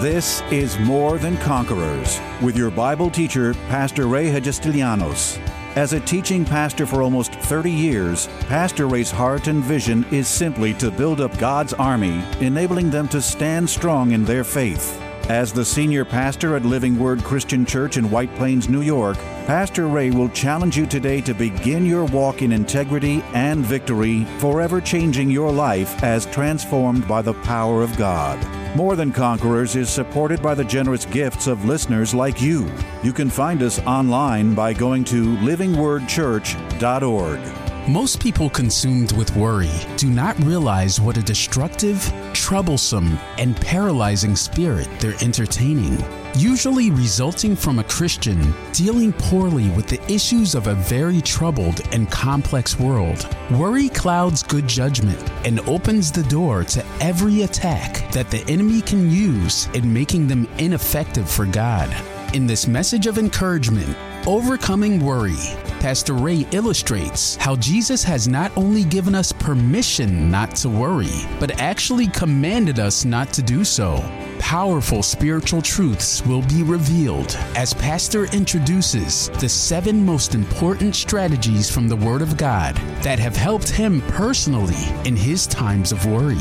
This is More Than Conquerors with your Bible teacher, Pastor Ray Hagestilianos. As a teaching pastor for almost 30 years, Pastor Ray's heart and vision is simply to build up God's army, enabling them to stand strong in their faith. As the senior pastor at Living Word Christian Church in White Plains, New York, Pastor Ray will challenge you today to begin your walk in integrity and victory, forever changing your life as transformed by the power of God. More Than Conquerors is supported by the generous gifts of listeners like you. You can find us online by going to livingwordchurch.org. Most people consumed with worry do not realize what a destructive, troublesome, and paralyzing spirit they're entertaining, usually resulting from a Christian dealing poorly with the issues of a very troubled and complex world. Worry clouds good judgment and opens the door to every attack that the enemy can use in making them ineffective for God. In this message of encouragement, Overcoming Worry, Pastor Ray illustrates how Jesus has not only given us permission not to worry, but actually commanded us not to do so. Powerful spiritual truths will be revealed as Pastor introduces the seven most important strategies from the Word of God that have helped him personally in his times of worry.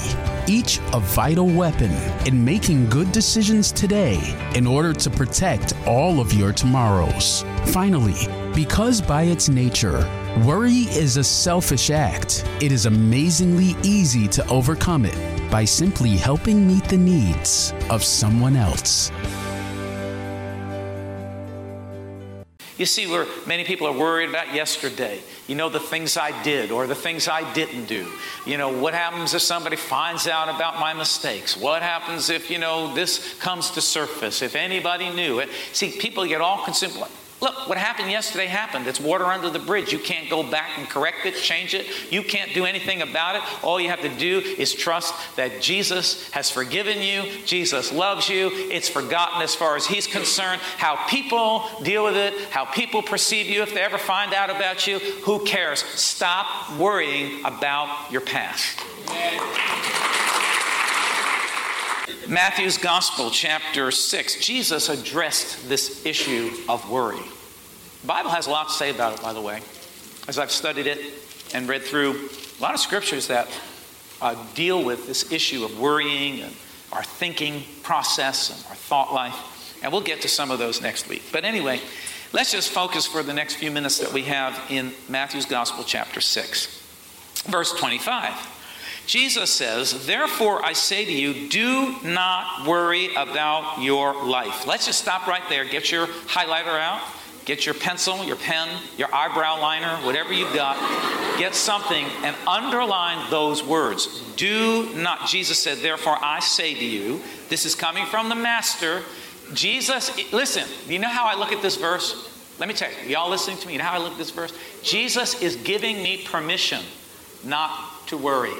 Each a vital weapon in making good decisions today in order to protect all of your tomorrows. Finally, because by its nature, worry is a selfish act, it is amazingly easy to overcome it by simply helping meet the needs of someone else. You see, where many people are worried about yesterday. You know, the things I did or the things I didn't do. You know, what happens if somebody finds out about my mistakes? What happens if, you know, this comes to surface? If anybody knew it? See, people get all consumed. Look, what happened yesterday happened. It's water under the bridge. You can't go back and correct it, change it. You can't do anything about it. All you have to do is trust that Jesus has forgiven you. Jesus loves you. It's forgotten as far as He's concerned. How people deal with it, how people perceive you, if they ever find out about you, who cares? Stop worrying about your past. Matthew's Gospel, chapter 6, Jesus addressed this issue of worry. The Bible has a lot to say about it, by the way, as I've studied it and read through a lot of scriptures that uh, deal with this issue of worrying and our thinking process and our thought life. And we'll get to some of those next week. But anyway, let's just focus for the next few minutes that we have in Matthew's Gospel, chapter 6, verse 25. Jesus says, Therefore I say to you, do not worry about your life. Let's just stop right there. Get your highlighter out. Get your pencil, your pen, your eyebrow liner, whatever you've got. Get something and underline those words. Do not, Jesus said, Therefore I say to you, this is coming from the Master. Jesus, listen, you know how I look at this verse? Let me tell you, y'all listening to me, you know how I look at this verse? Jesus is giving me permission not to worry.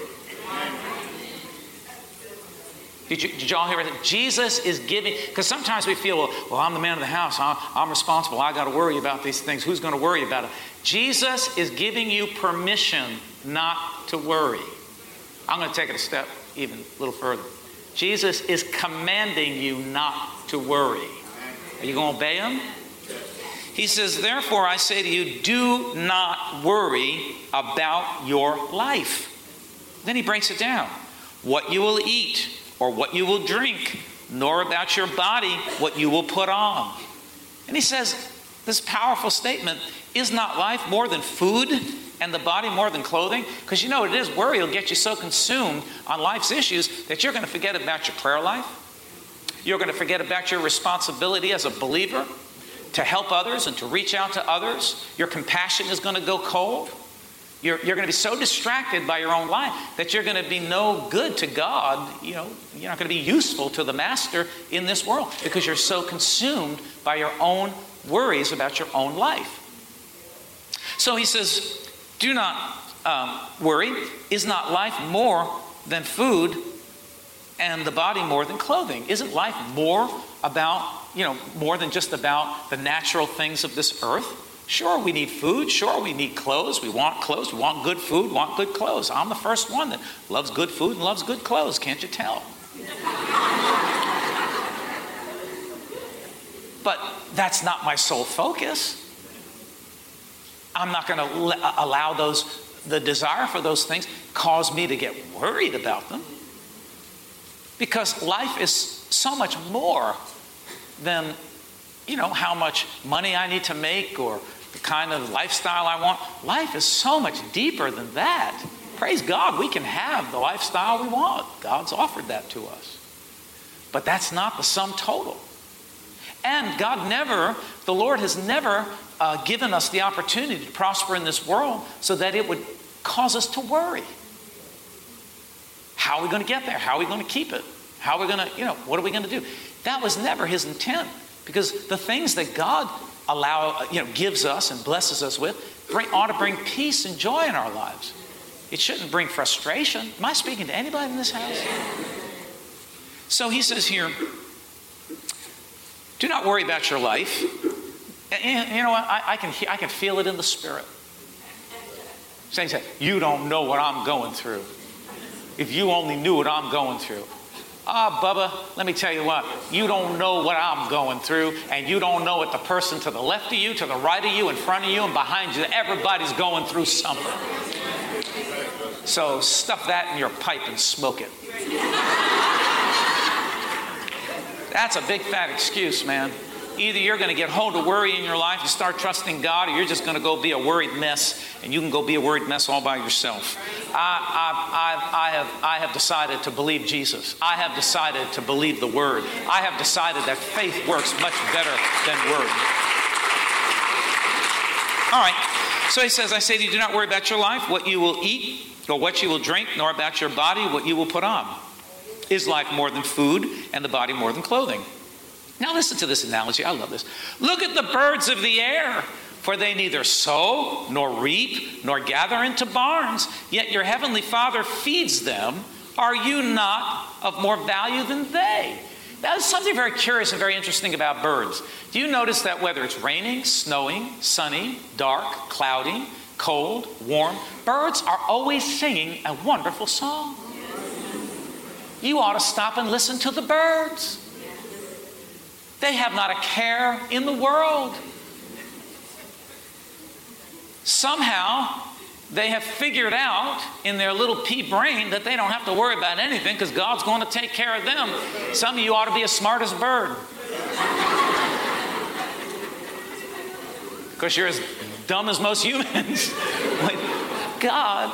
Did, you, did y'all hear that? Jesus is giving, because sometimes we feel, well, well, I'm the man of the house. I'm, I'm responsible. I got to worry about these things. Who's going to worry about it? Jesus is giving you permission not to worry. I'm going to take it a step even a little further. Jesus is commanding you not to worry. Are you going to obey him? He says, Therefore, I say to you, do not worry about your life. Then he breaks it down what you will eat or what you will drink, nor about your body what you will put on. And he says, This powerful statement is not life more than food and the body more than clothing? Because you know what it is. Worry will get you so consumed on life's issues that you're going to forget about your prayer life. You're going to forget about your responsibility as a believer to help others and to reach out to others. Your compassion is going to go cold. You're, you're going to be so distracted by your own life that you're going to be no good to God. You know, you're not going to be useful to the master in this world because you're so consumed by your own worries about your own life. So he says, Do not um, worry. Is not life more than food and the body more than clothing? Isn't life more about, you know, more than just about the natural things of this earth? Sure, we need food. Sure, we need clothes. We want clothes. We want good food, want good clothes. I'm the first one that loves good food and loves good clothes. Can't you tell? But that's not my sole focus. I'm not going to le- uh, allow those, the desire for those things, cause me to get worried about them. Because life is so much more than, you know, how much money I need to make or the kind of lifestyle I want. Life is so much deeper than that. Praise God, we can have the lifestyle we want. God's offered that to us. But that's not the sum total. And God never, the Lord has never uh, given us the opportunity to prosper in this world so that it would cause us to worry. How are we going to get there? How are we going to keep it? How are we going to, you know, what are we going to do? That was never his intent because the things that God allow, uh, you know, gives us and blesses us with bring, ought to bring peace and joy in our lives. It shouldn't bring frustration. Am I speaking to anybody in this house? So he says here, do not worry about your life. And, you know what? I, I, can, I can feel it in the spirit. Saying, say, you don't know what I'm going through. If you only knew what I'm going through. Ah, Bubba, let me tell you what, you don't know what I'm going through, and you don't know what the person to the left of you, to the right of you, in front of you, and behind you, everybody's going through something. So stuff that in your pipe and smoke it. That's a big fat excuse, man. Either you're going to get hold of worry in your life and start trusting God, or you're just going to go be a worried mess, and you can go be a worried mess all by yourself. I, I, I, I, have, I have decided to believe Jesus. I have decided to believe the Word. I have decided that faith works much better than word. All right. So he says, I say to you, do not worry about your life, what you will eat, or what you will drink, nor about your body, what you will put on. Is life more than food, and the body more than clothing? Now, listen to this analogy. I love this. Look at the birds of the air, for they neither sow, nor reap, nor gather into barns, yet your heavenly Father feeds them. Are you not of more value than they? That is something very curious and very interesting about birds. Do you notice that whether it's raining, snowing, sunny, dark, cloudy, cold, warm, birds are always singing a wonderful song? You ought to stop and listen to the birds. They have not a care in the world. Somehow, they have figured out in their little pea brain that they don't have to worry about anything because God's going to take care of them. Some of you ought to be as smart as a bird. Because you're as dumb as most humans. God,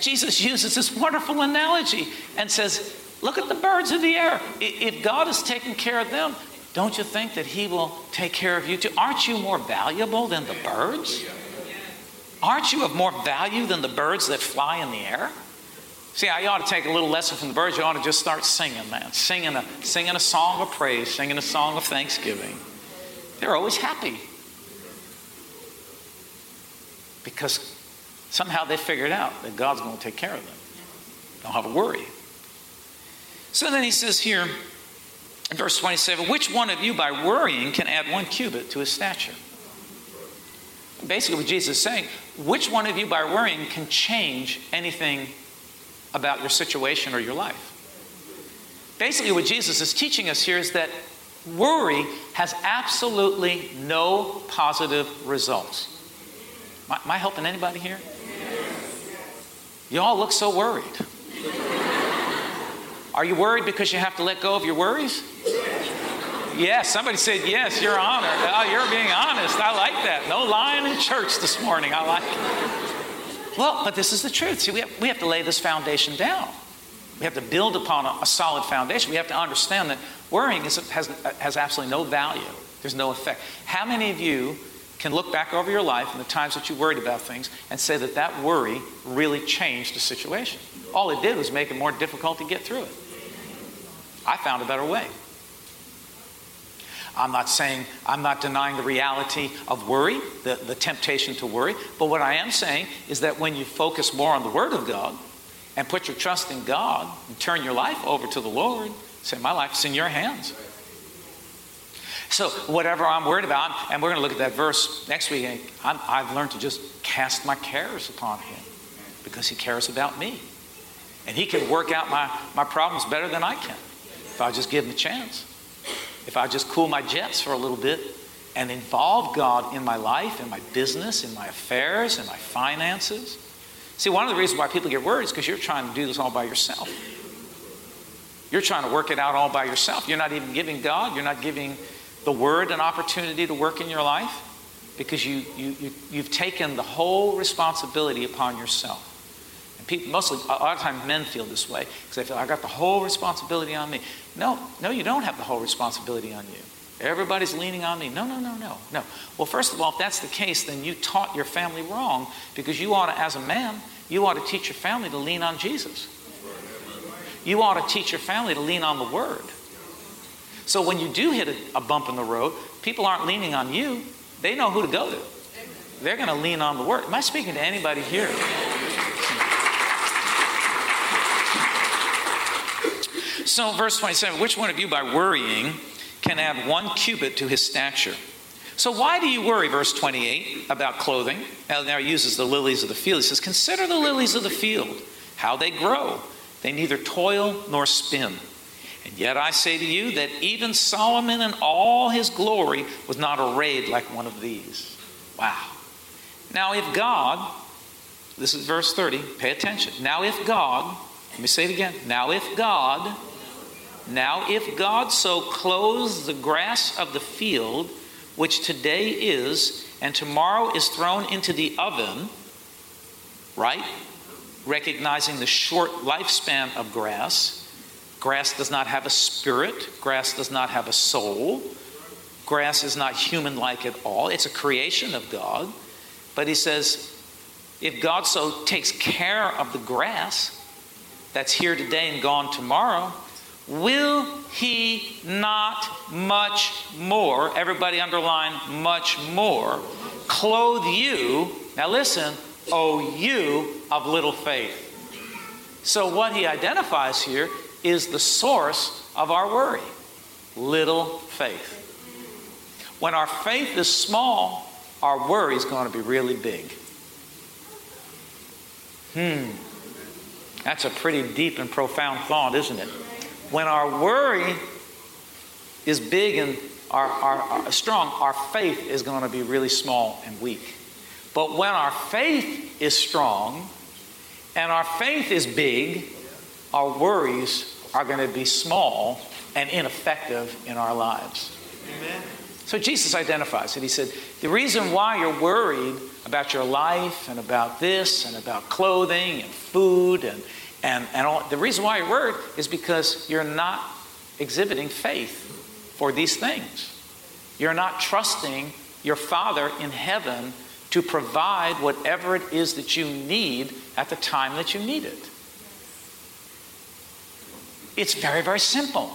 Jesus uses this wonderful analogy and says, Look at the birds of the air. If God is taking care of them, don't you think that He will take care of you too? Aren't you more valuable than the birds? Aren't you of more value than the birds that fly in the air? See, I ought to take a little lesson from the birds. You ought to just start singing, man. Singing a, singing a song of praise, singing a song of thanksgiving. They're always happy. Because somehow they figured out that God's going to take care of them. Don't have to worry. So then he says here in verse 27 which one of you by worrying can add one cubit to his stature? Basically, what Jesus is saying, which one of you by worrying can change anything about your situation or your life? Basically, what Jesus is teaching us here is that worry has absolutely no positive results. Am I, helping anybody here? You all look so worried. Are you worried because you have to let go of your worries? Yes, somebody said yes, you're honored. Oh, you're being honest. I like that. No lying in church this morning. I like it. Well, but this is the truth. See, we have, we have to lay this foundation down. We have to build upon a, a solid foundation. We have to understand that worrying is, has, has absolutely no value. There's no effect. How many of you can look back over your life and the times that you worried about things and say that that worry really changed the situation? All it did was make it more difficult to get through it. I found a better way. I'm not saying, I'm not denying the reality of worry, the, the temptation to worry, but what I am saying is that when you focus more on the Word of God and put your trust in God and turn your life over to the Lord, say, My life's in your hands. So, whatever I'm worried about, and we're going to look at that verse next week, i have learned to just cast my cares upon Him because He cares about me. And He can work out my, my problems better than I can if I just give Him a chance. if I just cool my jets for a little bit and involve God in my life, in my business, in my affairs, in my finances. See, one of the reasons why people get worried is because you're trying to do this all by yourself. You're trying to work it out all by yourself. You're not even giving God, you're not giving the Word an opportunity to work in your life because you, you, you, you've taken the whole responsibility upon yourself. People, mostly, a lot of times men feel this way because they feel, I got the whole responsibility on me. No, no, you don't have the whole responsibility on you. Everybody's leaning on me. No, no, no, no, no. Well, first of all, if that's the case, then you taught your family wrong because you ought to, as a man, you ought to teach your family to lean on Jesus. You ought to teach your family to lean on the Word. So when you do hit a, a bump in the road, people aren't leaning on you, they know who to go to. They're going to lean on the Word. Am I speaking to anybody here? So, verse 27 which one of you by worrying can add one cubit to his stature? So, why do you worry, verse 28, about clothing? Now, now he uses the lilies of the field. He says, Consider the lilies of the field, how they grow. They neither toil nor spin. And yet I say to you that even Solomon in all his glory was not arrayed like one of these. Wow. Now, if God, this is verse 30, pay attention. Now, if God, let me say it again. Now, if God, now, if God so clothes the grass of the field, which today is, and tomorrow is thrown into the oven, right? Recognizing the short lifespan of grass. Grass does not have a spirit, grass does not have a soul. Grass is not human like at all. It's a creation of God. But he says, if God so takes care of the grass that's here today and gone tomorrow, will he not much more, everybody underline much more, clothe you, now listen, oh you of little faith. So what he identifies here is the source of our worry little faith. When our faith is small, our worry is going to be really big. Hmm. That's a pretty deep and profound thought, isn't it? When our worry is big and our, our, our strong, our faith is going to be really small and weak. But when our faith is strong and our faith is big, our worries are going to be small and ineffective in our lives. Amen. So Jesus identifies it. He said, The reason why you're worried about your life and about this and about clothing and food and, and, and all, the reason why you're worried is because you're not exhibiting faith for these things. You're not trusting your Father in heaven to provide whatever it is that you need at the time that you need it. It's very, very simple.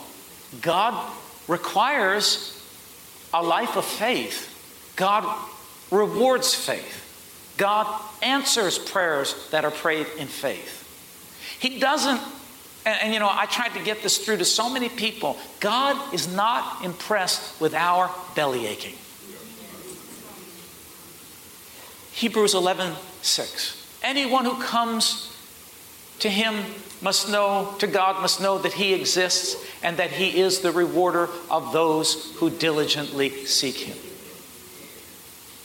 God requires a life of faith. God rewards faith. God answers prayers that are prayed in faith. He doesn't, and, and, you know, I tried to get this through to so many people. God is not impressed with our belly aching. Hebrews 11, 6. Anyone who comes to him must know, to God must know that he exists and that he is the rewarder of those who diligently seek him.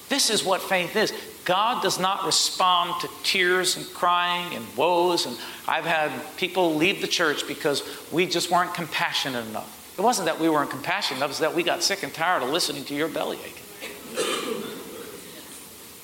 This is what faith is. God does not respond to tears and crying and woes. And I've had people leave the church because we just weren't compassionate enough. It wasn't that we weren't compassionate enough, it was that we got sick and tired of listening to your belly aching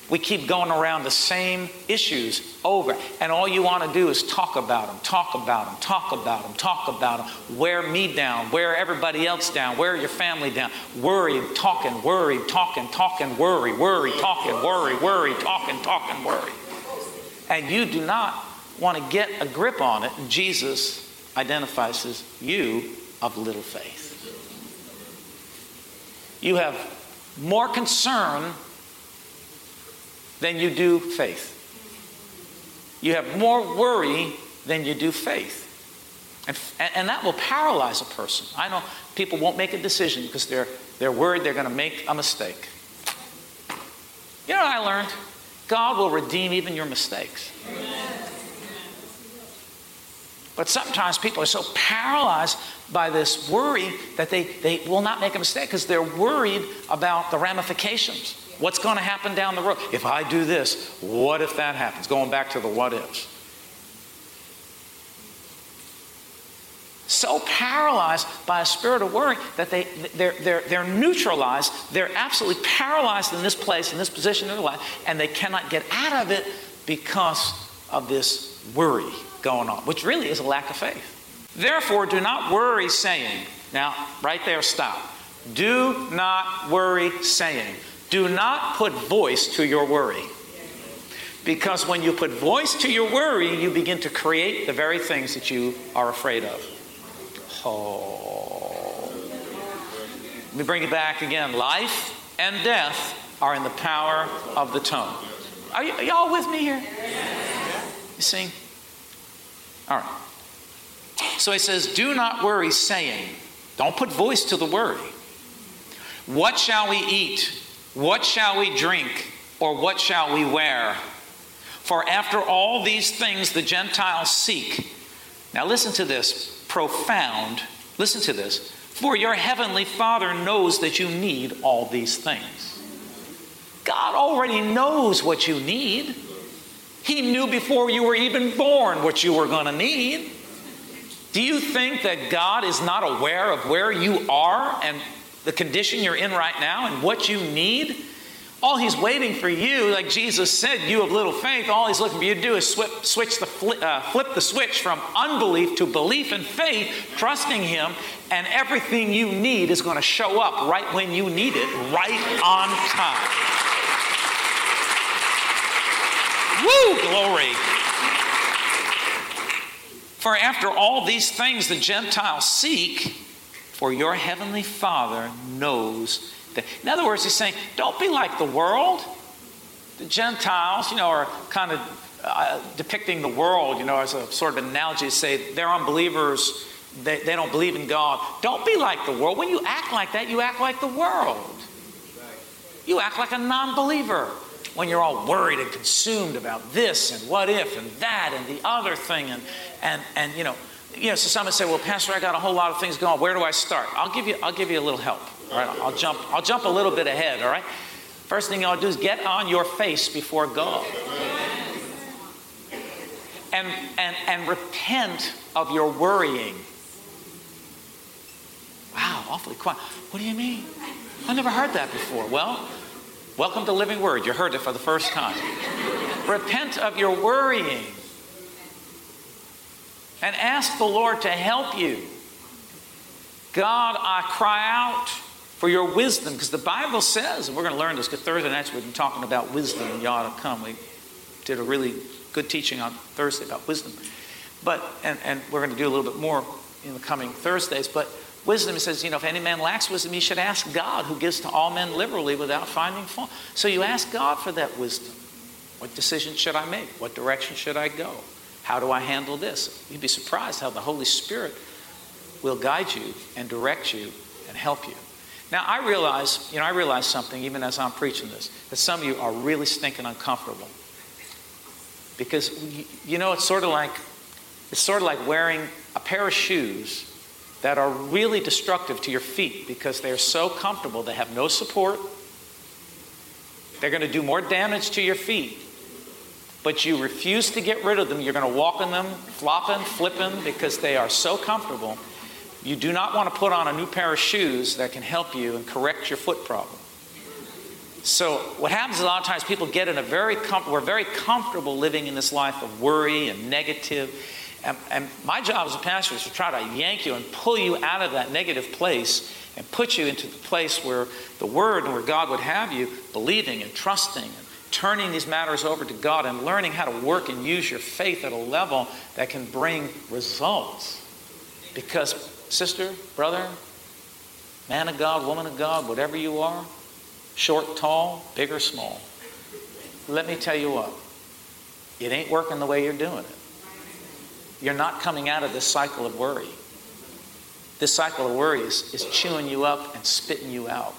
we keep going around the same issues over. And all you want to do is talk about them, talk about them, talk about them, talk about them. Wear me down, wear everybody else down, wear your family down. Worry, talking, worry, talking, talking, worry, worry, talking, worry, worry, talking, talking, worry. And you do not want to get a grip on it. Jesus identifies as you of little faith. You have more concern than you do faith. You have more worry than you do faith. And, and that will paralyze a person. I know people won't make a decision because they're, they're worried they're going to make a mistake. You know what I learned? God will redeem even your mistakes. But sometimes people are so paralyzed by this worry that they, they will not make a mistake because they're worried about the ramifications. What's going to happen down the road? If I do this, what if that happens? Going back to the what ifs. So paralyzed by a spirit of worry that they, they're, they're, they're neutralized. They're absolutely paralyzed in this place, in this position in their life, and they cannot get out of it because of this worry going on, which really is a lack of faith. Therefore, do not worry, saying, now, right there, stop. Do not worry, saying, do not put voice to your worry. Because when you put voice to your worry, you begin to create the very things that you are afraid of. Oh. Let me bring it back again. Life and death are in the power of the tongue. Are, are y'all with me here? You see? All right. So he says, Do not worry, saying, Don't put voice to the worry. What shall we eat? What shall we drink? Or what shall we wear? For after all these things the Gentiles seek. Now listen to this profound. Listen to this. For your heavenly Father knows that you need all these things. God already knows what you need. He knew before you were even born what you were going to need. Do you think that God is not aware of where you are and the condition you're in right now and what you need? All he's waiting for you, like Jesus said, you of little faith, all he's looking for you to do is swip, switch the, uh, flip the switch from unbelief to belief and faith, trusting him, and everything you need is going to show up right when you need it, right on time. Woo, glory. For after all these things the Gentiles seek, for your heavenly Father knows that. In other words, he's saying, don't be like the world. The Gentiles, you know, are kind of uh, depicting the world, you know, as a sort of analogy to say they're unbelievers, they, they don't believe in God. Don't be like the world. When you act like that, you act like the world. You act like a non believer when you're all worried and consumed about this and what if and that and the other thing and and and you know you know so someone say well pastor i got a whole lot of things going. Where do i start? I'll give you i'll give you a little help all right? I'll jump i'll jump a little bit ahead all right? First thing i'll do is get on your face before god. And and and repent of your worrying. Wow awfully quiet. What do you mean? I never heard that before. Well Welcome to Living Word. You heard it for the first time. Repent of your worrying and ask the Lord to help you. God, I cry out for your wisdom because the Bible says, and we're going to learn this because Thursday nights we've been talking about wisdom and you ought to come. We did a really good teaching on Thursday about wisdom. But, and, and we're going to do a little bit more in the coming Thursdays, but Wisdom says, you know, if any man lacks wisdom, he should ask God, who gives to all men liberally without finding fault. So you ask God for that wisdom. What decision should I make? What direction should I go? How do I handle this? You'd be surprised how the Holy Spirit will guide you and direct you and help you. Now, I realize, you know, I realize something even as I'm preaching this, that some of you are really stinking uncomfortable. Because, you know, it's sort of like, it's sort of like wearing a pair of shoes that are really destructive to your feet because they're so comfortable, they have no support. They're going to do more damage to your feet. But you refuse to get rid of them. You're going to walk in them, flopping, flipping, because they are so comfortable. You do not want to put on a new pair of shoes that can help you and correct your foot problem. So what happens a lot of times people get in a very com- we're very comfortable living in this life of worry and negative and, and my job as a pastor is to try to yank you and pull you out of that negative place and put you into the place where the Word and where God would have you believing and trusting and turning these matters over to God and learning how to work and use your faith at a level that can bring results. Because, sister, brother, man of God, woman of God, whatever you are, short, tall, big or small, let me tell you what, it ain't working the way you're doing it you're not coming out of this cycle of worry. This cycle of worry is, is chewing you up and spitting you out.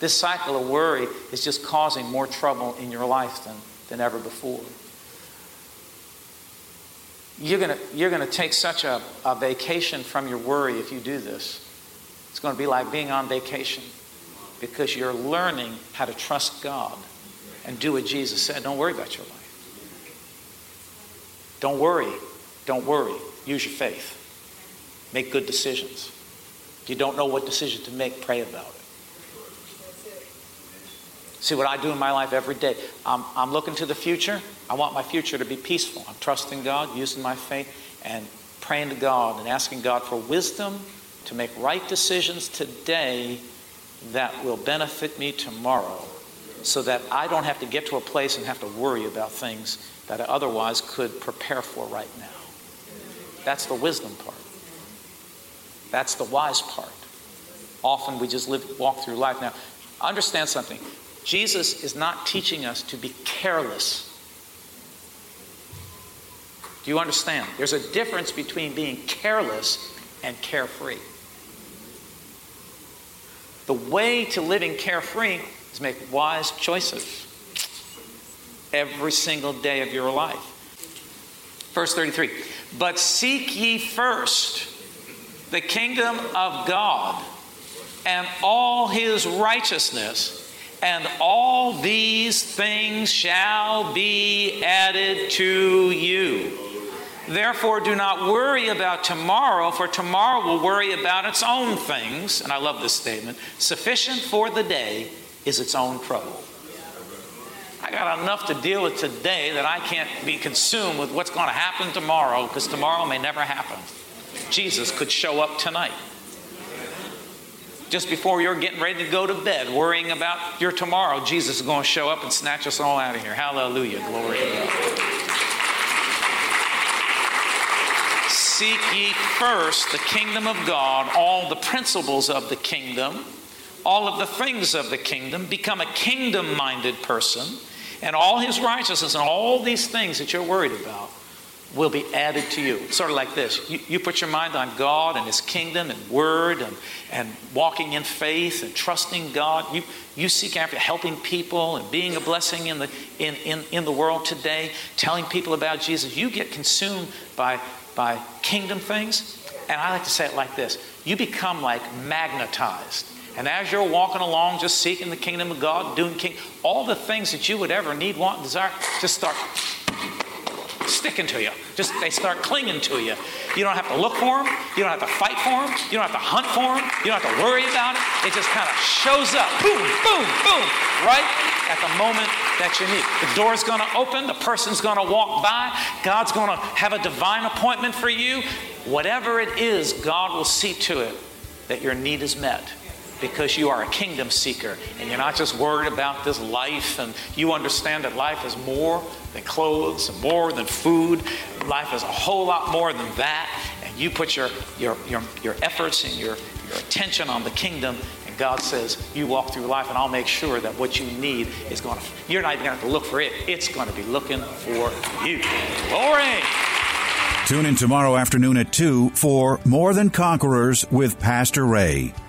This cycle of worry is just causing more trouble in your life than, than ever before. you're going you're gonna take such a, a vacation from your worry if you do this. It's going to be like being on vacation because you're learning how to trust God and do what Jesus said. Don't worry about your life. Don't worry. Don't worry. Use your faith. Make good decisions. If you don't know what decision to make, pray about it. See what I do in my life every day. I'm, I'm looking to the future. I want my future to be peaceful. I'm trusting God, using my faith, and praying to God and asking God for wisdom to make right decisions today that will benefit me tomorrow so that I don't have to get to a place and have to worry about things that I otherwise could prepare for right now. That's the wisdom part. That's the wise part. Often we just live, walk through life. Now, understand something. Jesus is not teaching us to be careless. Do you understand? There's a difference between being careless and carefree. The way to living carefree is make wise choices every single day of your life. Verse 33 But seek ye first the kingdom of God and all his righteousness, and all these things shall be added to you. Therefore, do not worry about tomorrow, for tomorrow will worry about its own things. And I love this statement sufficient for the day is its own trouble. I got enough to deal with today that I can't be consumed with what's going to happen tomorrow because tomorrow may never happen. Jesus could show up tonight. Just before you're getting ready to go to bed, worrying about your tomorrow, Jesus is going to show up and snatch us all out of here. Hallelujah. Glory to God. Seek ye first the kingdom of God, all the principles of the kingdom, all of the things of the kingdom. Become a kingdom minded person, and all his righteousness and all these things that you're worried about will be added to you. Sort of like this you, you, put your mind on God and His kingdom and Word and, and walking in faith and trusting God. You, you seek after helping people and being a blessing in the, in, in, in the world today, telling people about Jesus. You get consumed by, by kingdom things. And I like to say it like this you become like magnetized. And as you're walking along, just seeking the kingdom of God, doing king, all the things that you would ever need, want, desire, just start sticking to you. Just they start clinging to you. You don't have to look for them. You don't have to fight for them. You don't have to hunt for them. You don't have to worry about it. It just kind of shows up. Boom, boom, boom, right at the moment that you need. The door's going to open. The person's going to walk by. God's going to have a divine appointment for you. Whatever it is, God will see to it that your need is met because you are a kingdom seeker and you're not just worried about this life and you understand that life is more than clothes and more than food. Life is a whole lot more than that. And you put your, your, your, your efforts and your, your attention on the kingdom and God says, you walk through life and I'll make sure that what you need is going to, you're not even going to have to look for it. It's going to be looking for you. Glory! Tune in tomorrow afternoon at 2 for More Than Conquerors with Pastor Ray.